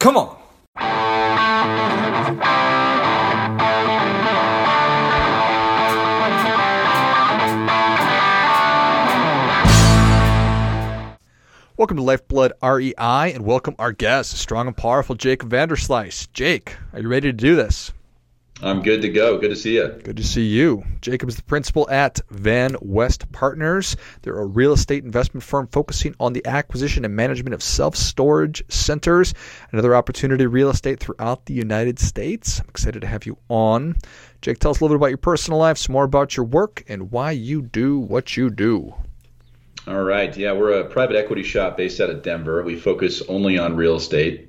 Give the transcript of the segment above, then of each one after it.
Come on. Welcome to Lifeblood REI and welcome our guest, strong and powerful Jake Vanderslice. Jake, are you ready to do this? I'm good to go. Good to see you. Good to see you. Jacob is the principal at Van West Partners. They're a real estate investment firm focusing on the acquisition and management of self storage centers another opportunity real estate throughout the United States. I'm excited to have you on. Jake, tell us a little bit about your personal life, some more about your work, and why you do what you do. All right. Yeah, we're a private equity shop based out of Denver. We focus only on real estate.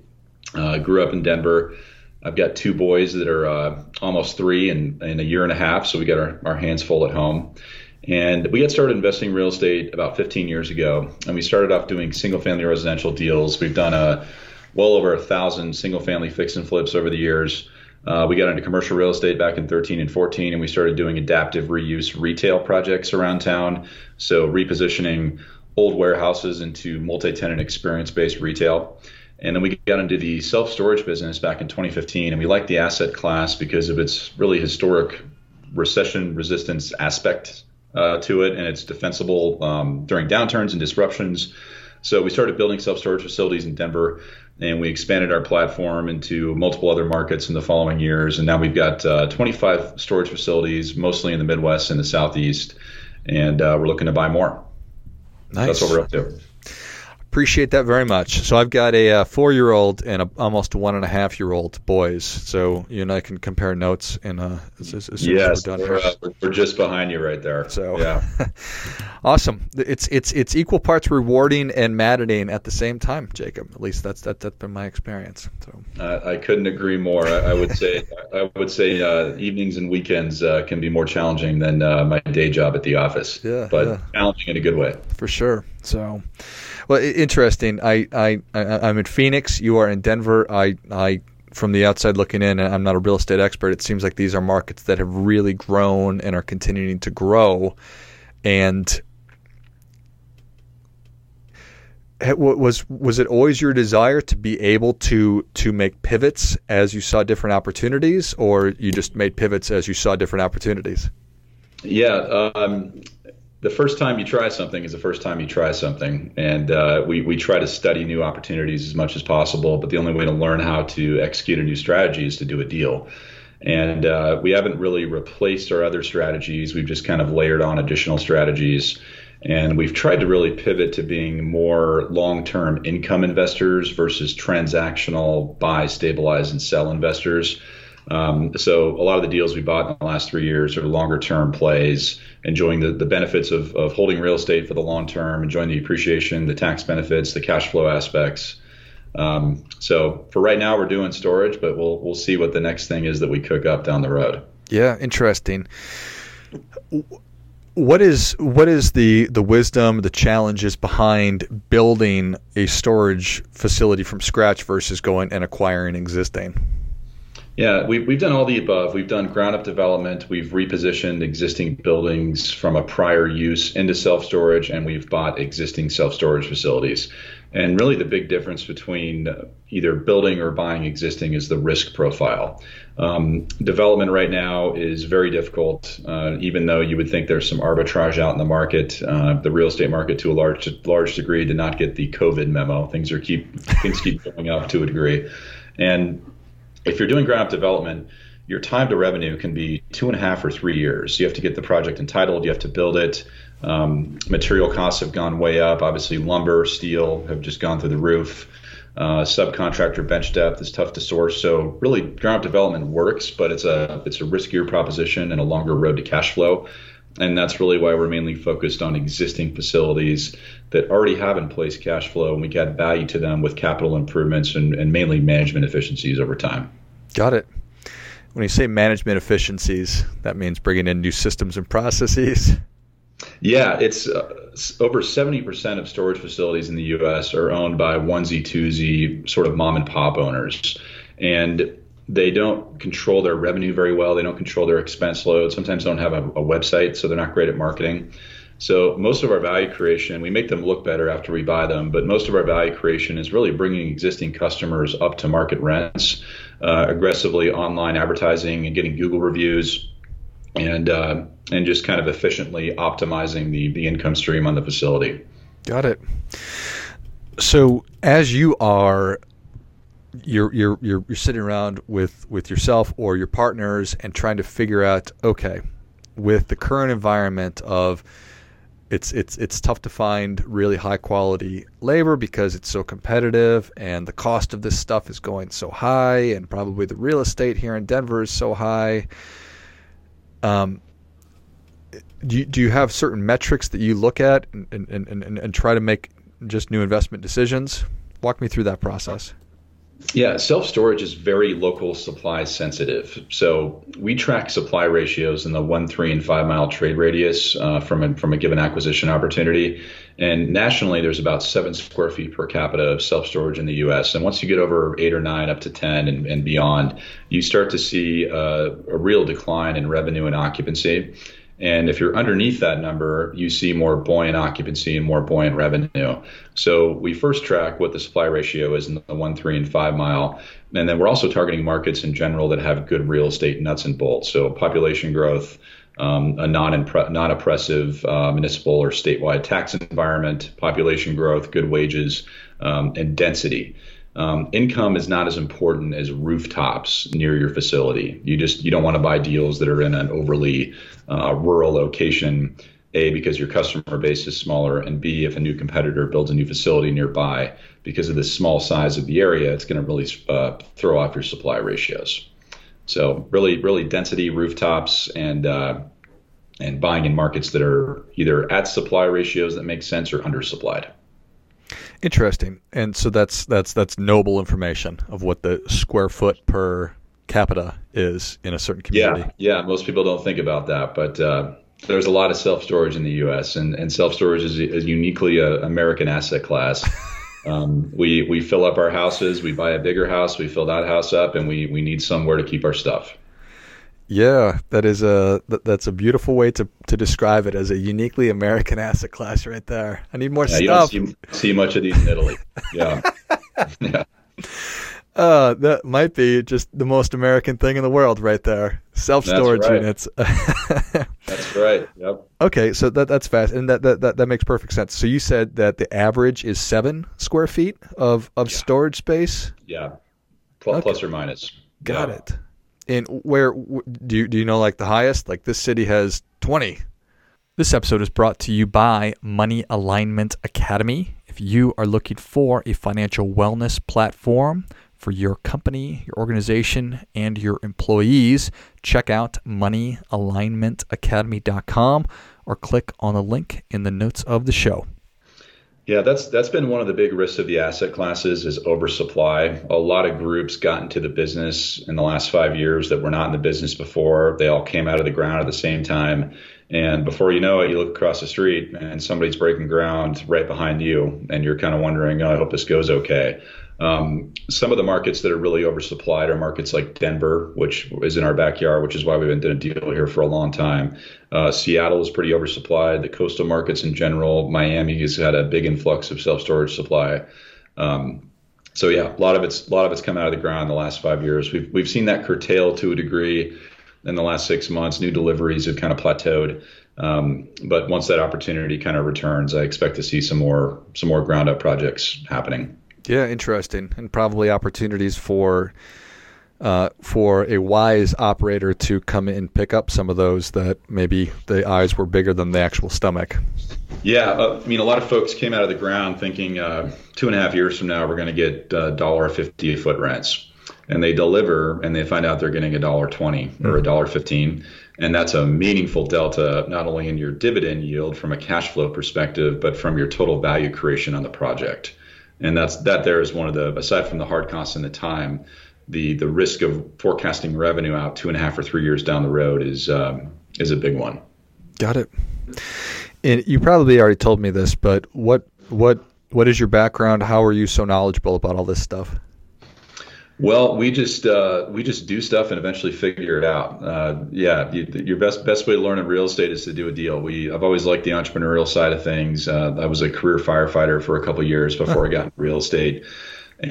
Uh, grew up in Denver I've got two boys that are uh, almost three and in a year and a half, so we got our, our hands full at home. And we got started investing in real estate about 15 years ago, and we started off doing single-family residential deals. We've done a well over a thousand single-family fix and flips over the years. Uh, we got into commercial real estate back in 13 and 14, and we started doing adaptive reuse retail projects around town. So repositioning old warehouses into multi-tenant experience-based retail. And then we got into the self storage business back in 2015, and we liked the asset class because of its really historic recession resistance aspect uh, to it, and it's defensible um, during downturns and disruptions. So we started building self storage facilities in Denver, and we expanded our platform into multiple other markets in the following years. And now we've got uh, 25 storage facilities, mostly in the Midwest and the Southeast, and uh, we're looking to buy more. Nice. So that's what we're up to. Appreciate that very much. So I've got a, a uh, four-year-old and a, almost one and a half-year-old boys. So you and I can compare notes and uh, as, as, as yes, we're, we're, uh, we're, just behind you right there. So yeah, awesome. It's it's it's equal parts rewarding and maddening at the same time, Jacob. At least that's that that's been my experience. So uh, I couldn't agree more. I, I would say I would say uh, evenings and weekends uh, can be more challenging than my day job at the office. Yeah, but yeah. challenging in a good way. For sure. So. Well, interesting. I, I, I am in Phoenix. You are in Denver. I, I from the outside looking in, I'm not a real estate expert. It seems like these are markets that have really grown and are continuing to grow. And was was it always your desire to be able to to make pivots as you saw different opportunities, or you just made pivots as you saw different opportunities? Yeah, um, the first time you try something is the first time you try something. And uh, we, we try to study new opportunities as much as possible. But the only way to learn how to execute a new strategy is to do a deal. And uh, we haven't really replaced our other strategies. We've just kind of layered on additional strategies. And we've tried to really pivot to being more long term income investors versus transactional buy, stabilize, and sell investors. Um, so a lot of the deals we bought in the last three years are longer term plays, enjoying the, the benefits of, of holding real estate for the long term, enjoying the appreciation, the tax benefits, the cash flow aspects. Um, so for right now, we're doing storage, but we'll we'll see what the next thing is that we cook up down the road. Yeah, interesting. What is what is the the wisdom, the challenges behind building a storage facility from scratch versus going and acquiring existing? Yeah, we've, we've done all the above. We've done ground up development. We've repositioned existing buildings from a prior use into self storage, and we've bought existing self storage facilities. And really, the big difference between either building or buying existing is the risk profile. Um, development right now is very difficult, uh, even though you would think there's some arbitrage out in the market. Uh, the real estate market, to a large large degree, did not get the COVID memo. Things are keep things keep going up to a degree, and if you're doing ground up development, your time to revenue can be two and a half or three years. You have to get the project entitled, you have to build it. Um, material costs have gone way up. Obviously, lumber, steel have just gone through the roof. Uh, subcontractor bench depth is tough to source. So really, ground up development works, but it's a it's a riskier proposition and a longer road to cash flow. And that's really why we're mainly focused on existing facilities that already have in place cash flow, and we get value to them with capital improvements and, and mainly management efficiencies over time. Got it. When you say management efficiencies, that means bringing in new systems and processes. Yeah, it's uh, over 70% of storage facilities in the US are owned by onesie, twosie, sort of mom and pop owners. And they don't control their revenue very well. They don't control their expense load. Sometimes don't have a, a website, so they're not great at marketing. So most of our value creation, we make them look better after we buy them, but most of our value creation is really bringing existing customers up to market rents, uh, aggressively online advertising and getting Google reviews, and uh, and just kind of efficiently optimizing the the income stream on the facility. Got it. So as you are you're you're you're you're sitting around with with yourself or your partners and trying to figure out okay with the current environment of it's it's it's tough to find really high quality labor because it's so competitive and the cost of this stuff is going so high and probably the real estate here in Denver is so high. Um do you, do you have certain metrics that you look at and, and, and, and, and try to make just new investment decisions? Walk me through that process yeah, self storage is very local supply sensitive. So we track supply ratios in the one, three, and five mile trade radius uh, from a, from a given acquisition opportunity. And nationally, there's about seven square feet per capita of self storage in the U.S. And once you get over eight or nine, up to ten and, and beyond, you start to see uh, a real decline in revenue and occupancy. And if you're underneath that number, you see more buoyant occupancy and more buoyant revenue. So we first track what the supply ratio is in the one, three, and five mile. And then we're also targeting markets in general that have good real estate nuts and bolts. So population growth, um, a non non oppressive uh, municipal or statewide tax environment, population growth, good wages, um, and density. Um, income is not as important as rooftops near your facility. You just you don't want to buy deals that are in an overly uh, rural location. A because your customer base is smaller, and B if a new competitor builds a new facility nearby, because of the small size of the area, it's going to really uh, throw off your supply ratios. So really, really density rooftops and uh, and buying in markets that are either at supply ratios that make sense or undersupplied. Interesting. And so that's that's that's noble information of what the square foot per capita is in a certain community. Yeah, yeah. Most people don't think about that, but uh, there's a lot of self storage in the U.S. and, and self storage is, is uniquely a American asset class. um, we we fill up our houses, we buy a bigger house, we fill that house up, and we we need somewhere to keep our stuff. Yeah, that is a that's a beautiful way to, to describe it as a uniquely American asset class right there. I need more yeah, stuff. You don't see, see much of these in Italy. Yeah. yeah. Uh, that might be just the most American thing in the world right there. Self storage right. units. that's right. Yep. Okay, so that that's fast and that, that that that makes perfect sense. So you said that the average is seven square feet of, of yeah. storage space? Yeah. Plus, okay. plus or minus. Got yeah. it. And where do you, do you know like the highest? Like this city has 20. This episode is brought to you by Money Alignment Academy. If you are looking for a financial wellness platform for your company, your organization, and your employees, check out moneyalignmentacademy.com or click on the link in the notes of the show. Yeah, that's that's been one of the big risks of the asset classes is oversupply. A lot of groups got into the business in the last five years that were not in the business before. They all came out of the ground at the same time, and before you know it, you look across the street and somebody's breaking ground right behind you, and you're kind of wondering, oh, I hope this goes okay. Um, some of the markets that are really oversupplied are markets like Denver, which is in our backyard, which is why we've been doing a deal here for a long time. Uh, Seattle is pretty oversupplied. The coastal markets in general, Miami has had a big influx of self storage supply. Um, so yeah, a lot of it's a lot of it's come out of the ground in the last five years. We've we've seen that curtail to a degree in the last six months. New deliveries have kind of plateaued. Um, but once that opportunity kind of returns, I expect to see some more some more ground up projects happening. Yeah, interesting, and probably opportunities for uh, for a wise operator to come in and pick up some of those that maybe the eyes were bigger than the actual stomach. Yeah, uh, I mean, a lot of folks came out of the ground thinking uh, two and a half years from now we're going to get uh, dollar fifty foot rents, and they deliver and they find out they're getting a dollar twenty or a dollar fifteen, and that's a meaningful delta not only in your dividend yield from a cash flow perspective, but from your total value creation on the project and that's that there is one of the aside from the hard costs and the time the the risk of forecasting revenue out two and a half or three years down the road is um, is a big one. Got it. And you probably already told me this but what what what is your background? How are you so knowledgeable about all this stuff Well, we just uh, we just do stuff and eventually figure it out. Uh, yeah, you, your best best way to learn in real estate is to do a deal. We I've always liked the entrepreneurial side of things. Uh, I was a career firefighter for a couple years before I got into real estate,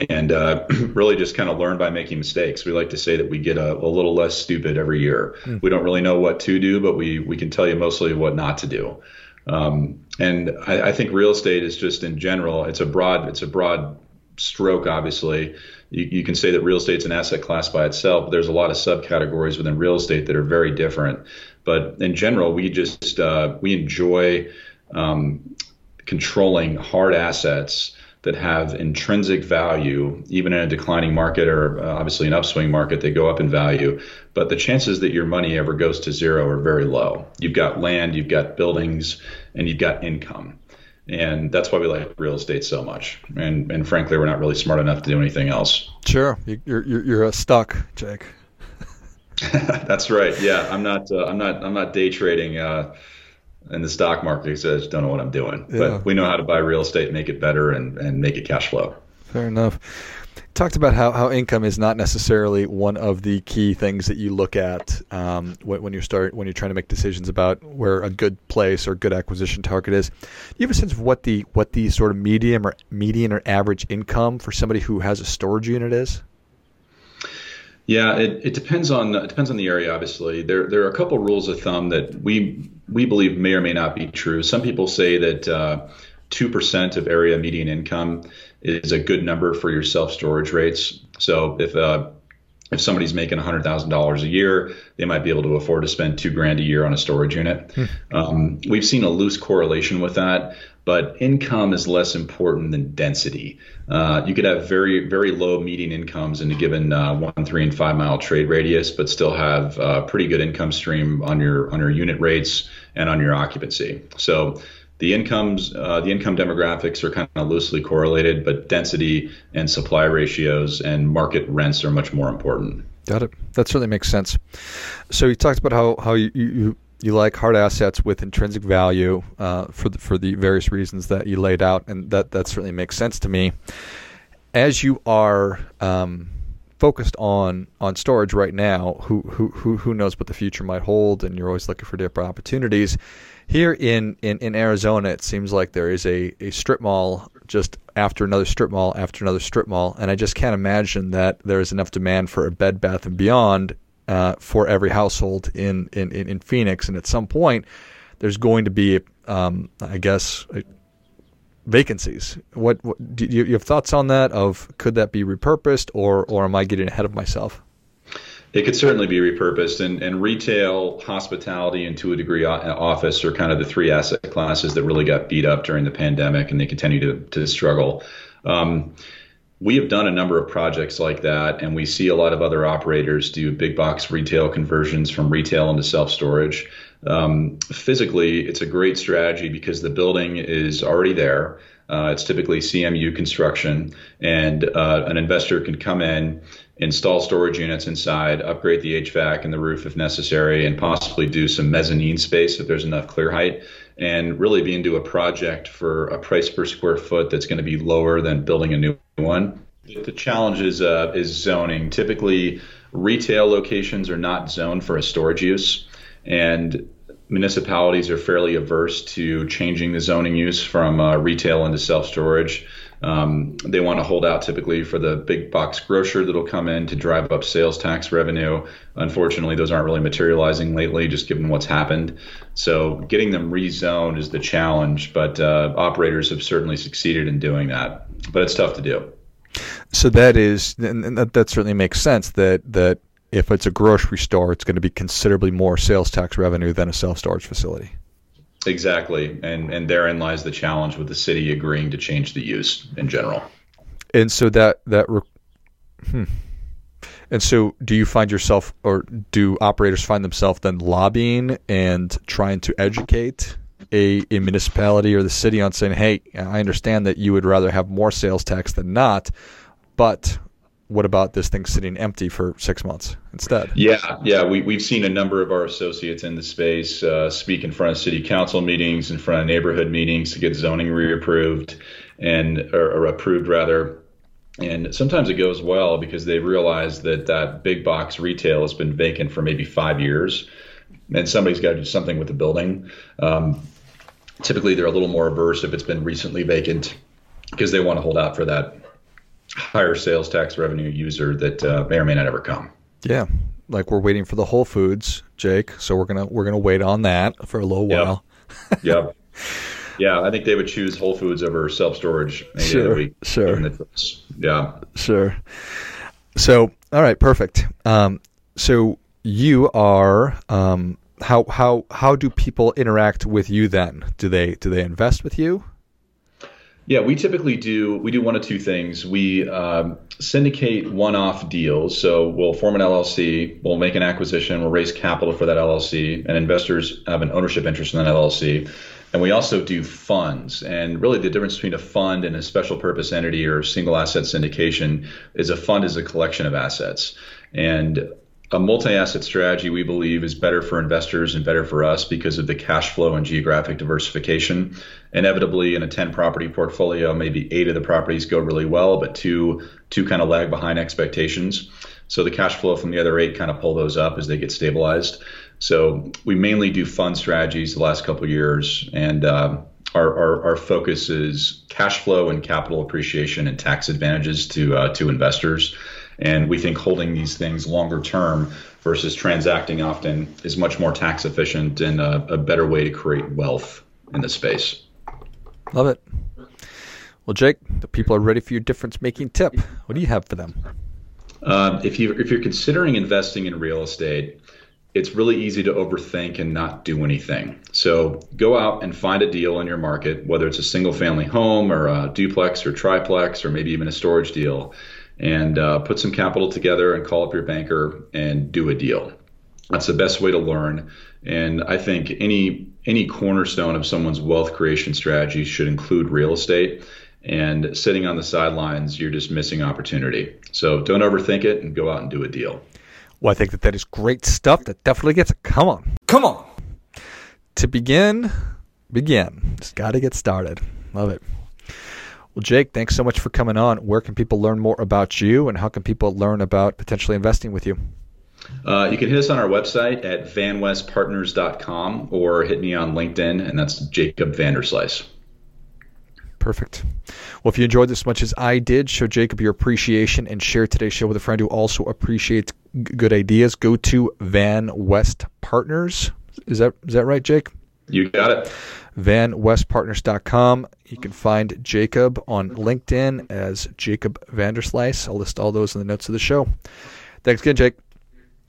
and uh, really just kind of learned by making mistakes. We like to say that we get a, a little less stupid every year. Mm. We don't really know what to do, but we we can tell you mostly what not to do. Um, and I, I think real estate is just in general, it's a broad it's a broad stroke, obviously you, you can say that real estate's an asset class by itself, but there's a lot of subcategories within real estate that are very different. But in general, we just uh, we enjoy um, controlling hard assets that have intrinsic value, even in a declining market or uh, obviously an upswing market, they go up in value. But the chances that your money ever goes to zero are very low. You've got land, you've got buildings, and you've got income and that's why we like real estate so much. And and frankly, we're not really smart enough to do anything else. Sure, you're you're, you're stuck, Jake. that's right. Yeah, I'm not uh, I'm not I'm not day trading uh, in the stock market. I just don't know what I'm doing. Yeah. But we know how to buy real estate, make it better, and and make it cash flow. Fair enough talked about how, how income is not necessarily one of the key things that you look at um, when, when, you start when you're trying to make decisions about where a good place or good acquisition target is. Do you have a sense of what the what the sort of medium or median or average income for somebody who has a storage unit is? Yeah, it, it depends on it depends on the area. Obviously, there there are a couple rules of thumb that we we believe may or may not be true. Some people say that. Uh, 2% of area median income is a good number for your self storage rates. So if uh, if somebody's making $100,000 a year, they might be able to afford to spend two grand a year on a storage unit. Hmm. Um, we've seen a loose correlation with that, but income is less important than density. Uh, you could have very, very low median incomes in a given uh, one, three, and five mile trade radius, but still have a pretty good income stream on your on your unit rates and on your occupancy. So the incomes, uh, the income demographics are kind of loosely correlated, but density and supply ratios and market rents are much more important. Got it. That certainly makes sense. So you talked about how how you, you you like hard assets with intrinsic value uh, for the, for the various reasons that you laid out, and that that certainly makes sense to me. As you are um, focused on on storage right now, who who who who knows what the future might hold, and you're always looking for different opportunities here in, in, in Arizona, it seems like there is a, a strip mall just after another strip mall after another strip mall, and I just can't imagine that there is enough demand for a Bed Bath and Beyond uh, for every household in, in, in, Phoenix. And at some point, there's going to be, um, I guess, vacancies. What, what do you, you have thoughts on that? Of could that be repurposed, or or am I getting ahead of myself? It could certainly be repurposed, and, and retail, hospitality, and to a degree, office are kind of the three asset classes that really got beat up during the pandemic, and they continue to, to struggle. Um, we have done a number of projects like that, and we see a lot of other operators do big box retail conversions from retail into self storage. Um, physically, it's a great strategy because the building is already there. Uh, it's typically CMU construction, and uh, an investor can come in install storage units inside, upgrade the HVAC and the roof if necessary, and possibly do some mezzanine space if there's enough clear height, and really be into a project for a price per square foot that's going to be lower than building a new one. The challenge is, uh, is zoning. Typically, retail locations are not zoned for a storage use, and municipalities are fairly averse to changing the zoning use from uh, retail into self storage. Um, they want to hold out typically for the big box grocer that'll come in to drive up sales tax revenue. Unfortunately, those aren't really materializing lately, just given what's happened. So getting them rezoned is the challenge, but uh, operators have certainly succeeded in doing that. But it's tough to do. So that is, and that, that certainly makes sense. That that if it's a grocery store, it's going to be considerably more sales tax revenue than a self storage facility. Exactly, and and therein lies the challenge with the city agreeing to change the use in general. And so that that, hmm. and so do you find yourself, or do operators find themselves then lobbying and trying to educate a, a municipality or the city on saying, hey, I understand that you would rather have more sales tax than not, but what about this thing sitting empty for six months instead? Yeah, yeah, we, we've seen a number of our associates in the space uh, speak in front of city council meetings, in front of neighborhood meetings to get zoning reapproved and or, or approved rather. And sometimes it goes well because they realize that that big box retail has been vacant for maybe five years, and somebody's got to do something with the building. Um, typically, they're a little more averse if it's been recently vacant because they want to hold out for that higher sales tax revenue user that uh, may or may not ever come. Yeah, like we're waiting for the Whole Foods, Jake. So we're gonna we're gonna wait on that for a little Yep. while. yep. Yeah, I think they would choose Whole Foods over self storage any day of Sure, sure. given the choice. Yeah. Sure. So, all right, perfect. Um, so you are um, how how how do people interact with you then? Do they do they invest with you? Yeah, we typically do. We do one of two things. We um, syndicate one-off deals. So we'll form an LLC. We'll make an acquisition. We'll raise capital for that LLC, and investors have an ownership interest in that LLC. And we also do funds. And really, the difference between a fund and a special purpose entity or single asset syndication is a fund is a collection of assets. And a multi-asset strategy we believe is better for investors and better for us because of the cash flow and geographic diversification. Inevitably in a 10 property portfolio maybe eight of the properties go really well but two two kind of lag behind expectations. So the cash flow from the other eight kind of pull those up as they get stabilized. So we mainly do fund strategies the last couple years and um, our, our, our focus is cash flow and capital appreciation and tax advantages to uh, to investors and we think holding these things longer term versus transacting often is much more tax efficient and a, a better way to create wealth in the space. Love it. Well, Jake, the people are ready for your difference making tip. What do you have for them? Um, if you if you're considering investing in real estate, it's really easy to overthink and not do anything. So go out and find a deal in your market, whether it's a single family home or a duplex or triplex or maybe even a storage deal, and uh, put some capital together and call up your banker and do a deal. That's the best way to learn. And I think any any cornerstone of someone's wealth creation strategy should include real estate. And sitting on the sidelines, you're just missing opportunity. So don't overthink it and go out and do a deal. Well, I think that that is great stuff. That definitely gets it. Come on, come on. To begin, begin. Just got to get started. Love it. Well, Jake, thanks so much for coming on. Where can people learn more about you, and how can people learn about potentially investing with you? Uh, you can hit us on our website at vanwestpartners.com or hit me on LinkedIn, and that's Jacob Vanderslice. Perfect. Well, if you enjoyed this as much as I did, show Jacob your appreciation and share today's show with a friend who also appreciates g- good ideas. Go to Van West Partners. Is that is that right, Jake? You got it. vanwestpartners.com. You can find Jacob on LinkedIn as Jacob Vanderslice. I'll list all those in the notes of the show. Thanks again, Jake.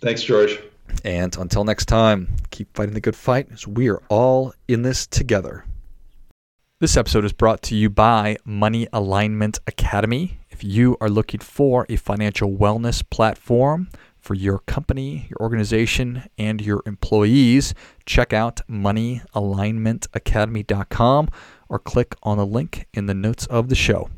Thanks, George. And until next time, keep fighting the good fight as we are all in this together. This episode is brought to you by Money Alignment Academy. If you are looking for a financial wellness platform for your company, your organization, and your employees, check out moneyalignmentacademy.com or click on the link in the notes of the show.